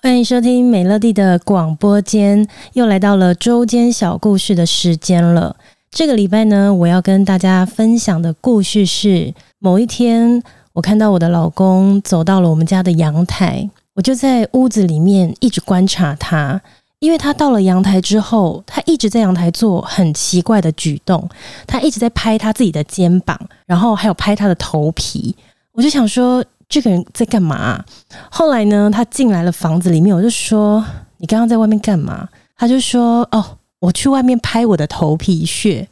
欢迎收听美乐蒂的广播间，又来到了周间小故事的时间了。这个礼拜呢，我要跟大家分享的故事是：某一天，我看到我的老公走到了我们家的阳台，我就在屋子里面一直观察他。因为他到了阳台之后，他一直在阳台做很奇怪的举动，他一直在拍他自己的肩膀，然后还有拍他的头皮。我就想说，这个人在干嘛？后来呢，他进来了房子里面，我就说：“你刚刚在外面干嘛？”他就说：“哦，我去外面拍我的头皮屑。”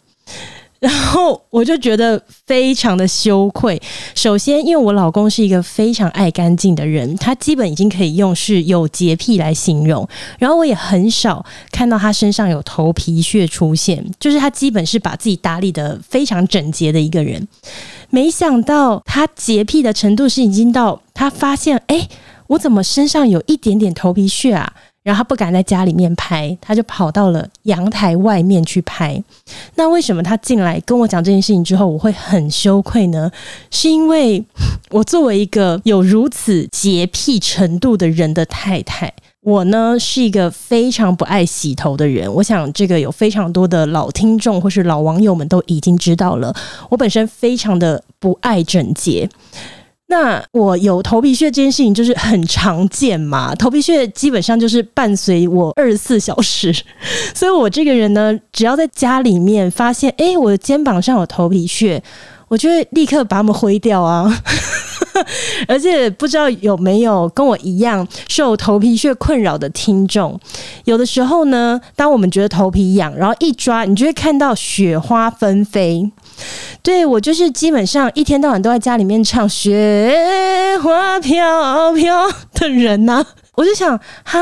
然后我就觉得非常的羞愧。首先，因为我老公是一个非常爱干净的人，他基本已经可以用是有洁癖来形容。然后我也很少看到他身上有头皮屑出现，就是他基本是把自己打理得非常整洁的一个人。没想到他洁癖的程度是已经到他发现，诶，我怎么身上有一点点头皮屑啊？然后他不敢在家里面拍，他就跑到了阳台外面去拍。那为什么他进来跟我讲这件事情之后，我会很羞愧呢？是因为我作为一个有如此洁癖程度的人的太太，我呢是一个非常不爱洗头的人。我想这个有非常多的老听众或是老网友们都已经知道了。我本身非常的不爱整洁。那我有头皮屑这件事情就是很常见嘛，头皮屑基本上就是伴随我二十四小时，所以我这个人呢，只要在家里面发现，哎，我的肩膀上有头皮屑，我就会立刻把它们挥掉啊。而且不知道有没有跟我一样受头皮屑困扰的听众，有的时候呢，当我们觉得头皮痒，然后一抓，你就会看到雪花纷飞。对，我就是基本上一天到晚都在家里面唱雪花飘飘的人呐、我就想，哈，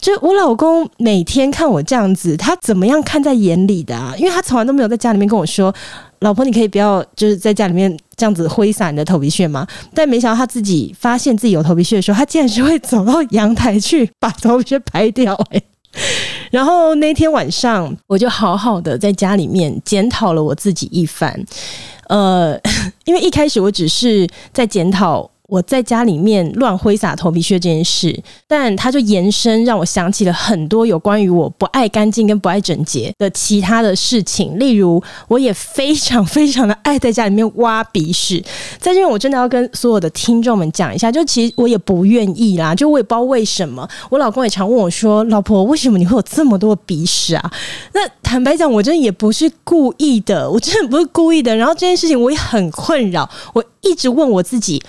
就我老公每天看我这样子，他怎么样看在眼里的啊？因为他从来都没有在家里面跟我说。老婆，你可以不要就是在家里面这样子挥洒你的头皮屑吗？但没想到他自己发现自己有头皮屑的时候，他竟然是会走到阳台去把头皮屑拍掉欸。然后那天晚上，我就好好的在家里面检讨了我自己一番。呃，因为一开始我只是在检讨。我在家里面乱挥洒头皮屑这件事，但它就延伸让我想起了很多有关于我不爱干净跟不爱整洁的其他的事情。例如，我也非常非常的爱在家里面挖鼻屎。在这边，我真的要跟所有的听众们讲一下，就其实我也不愿意啦，就我也不知道为什么。我老公也常问我说：“老婆，为什么你会有这么多鼻屎啊？”那坦白讲，我真的也不是故意的，我真的不是故意的。然后这件事情我也很困扰，我一直问我自己。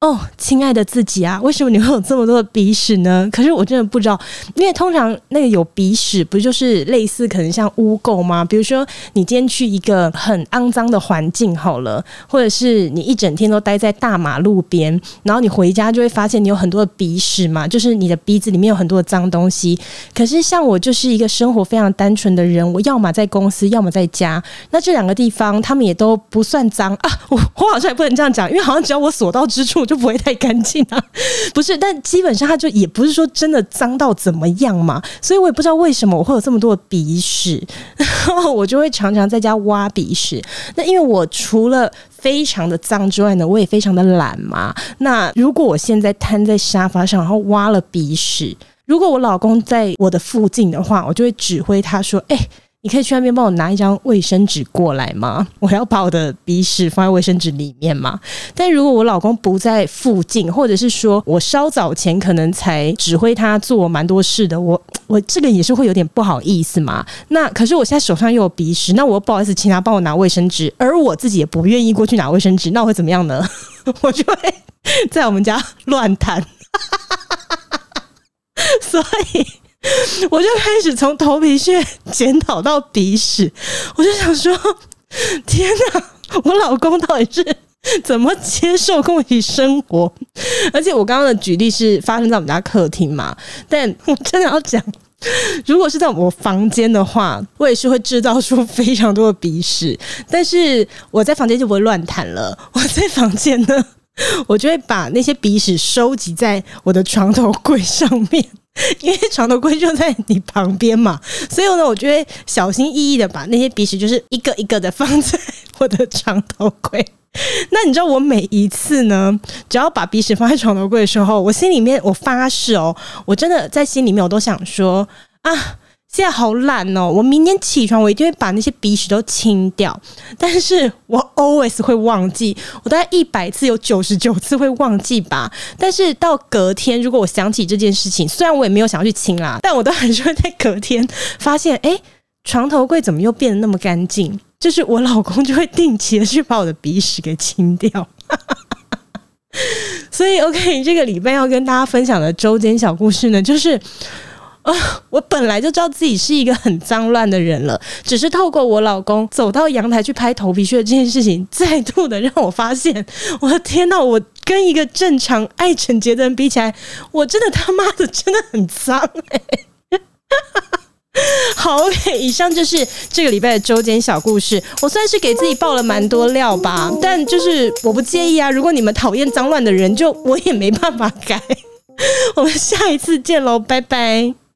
哦，亲爱的自己啊，为什么你会有这么多的鼻屎呢？可是我真的不知道，因为通常那个有鼻屎，不就是类似可能像污垢吗？比如说你今天去一个很肮脏的环境好了，或者是你一整天都待在大马路边，然后你回家就会发现你有很多的鼻屎嘛，就是你的鼻子里面有很多的脏东西。可是像我就是一个生活非常单纯的人，我要么在公司，要么在家，那这两个地方他们也都不算脏啊。我 我好像也不能这样讲，因为好像只要我所到之处。就不会太干净啊，不是？但基本上它就也不是说真的脏到怎么样嘛，所以我也不知道为什么我会有这么多的鼻屎，然后我就会常常在家挖鼻屎。那因为我除了非常的脏之外呢，我也非常的懒嘛。那如果我现在瘫在沙发上，然后挖了鼻屎，如果我老公在我的附近的话，我就会指挥他说：“哎。”你可以去那边帮我拿一张卫生纸过来吗？我要把我的鼻屎放在卫生纸里面吗？但如果我老公不在附近，或者是说我稍早前可能才指挥他做蛮多事的，我我这个也是会有点不好意思嘛。那可是我现在手上又有鼻屎，那我不好意思请他帮我拿卫生纸，而我自己也不愿意过去拿卫生纸，那我会怎么样呢？我就会在我们家乱弹，所以。我就开始从头皮屑检讨到鼻屎，我就想说：天哪，我老公到底是怎么接受跟我一起生活？而且我刚刚的举例是发生在我们家客厅嘛，但我真的要讲，如果是在我房间的话，我也是会制造出非常多的鼻屎。但是我在房间就不会乱弹了，我在房间呢。我就会把那些鼻屎收集在我的床头柜上面，因为床头柜就在你旁边嘛，所以呢，我就会小心翼翼的把那些鼻屎就是一个一个的放在我的床头柜。那你知道我每一次呢，只要把鼻屎放在床头柜的时候，我心里面我发誓哦，我真的在心里面我都想说啊。现在好懒哦！我明天起床，我一定会把那些鼻屎都清掉。但是我 always 会忘记，我大概一百次有九十九次会忘记吧。但是到隔天，如果我想起这件事情，虽然我也没有想要去清啦，但我都还是会在隔天发现，哎，床头柜怎么又变得那么干净？就是我老公就会定期的去把我的鼻屎给清掉。所以，OK，这个礼拜要跟大家分享的周间小故事呢，就是。我本来就知道自己是一个很脏乱的人了，只是透过我老公走到阳台去拍头皮屑这件事情，再度的让我发现，我的天呐，我跟一个正常爱整洁的人比起来，我真的他妈的真的很脏哎、好，OK，以上就是这个礼拜的周间小故事。我算是给自己爆了蛮多料吧，但就是我不介意啊。如果你们讨厌脏乱的人，就我也没办法改。我们下一次见喽，拜拜。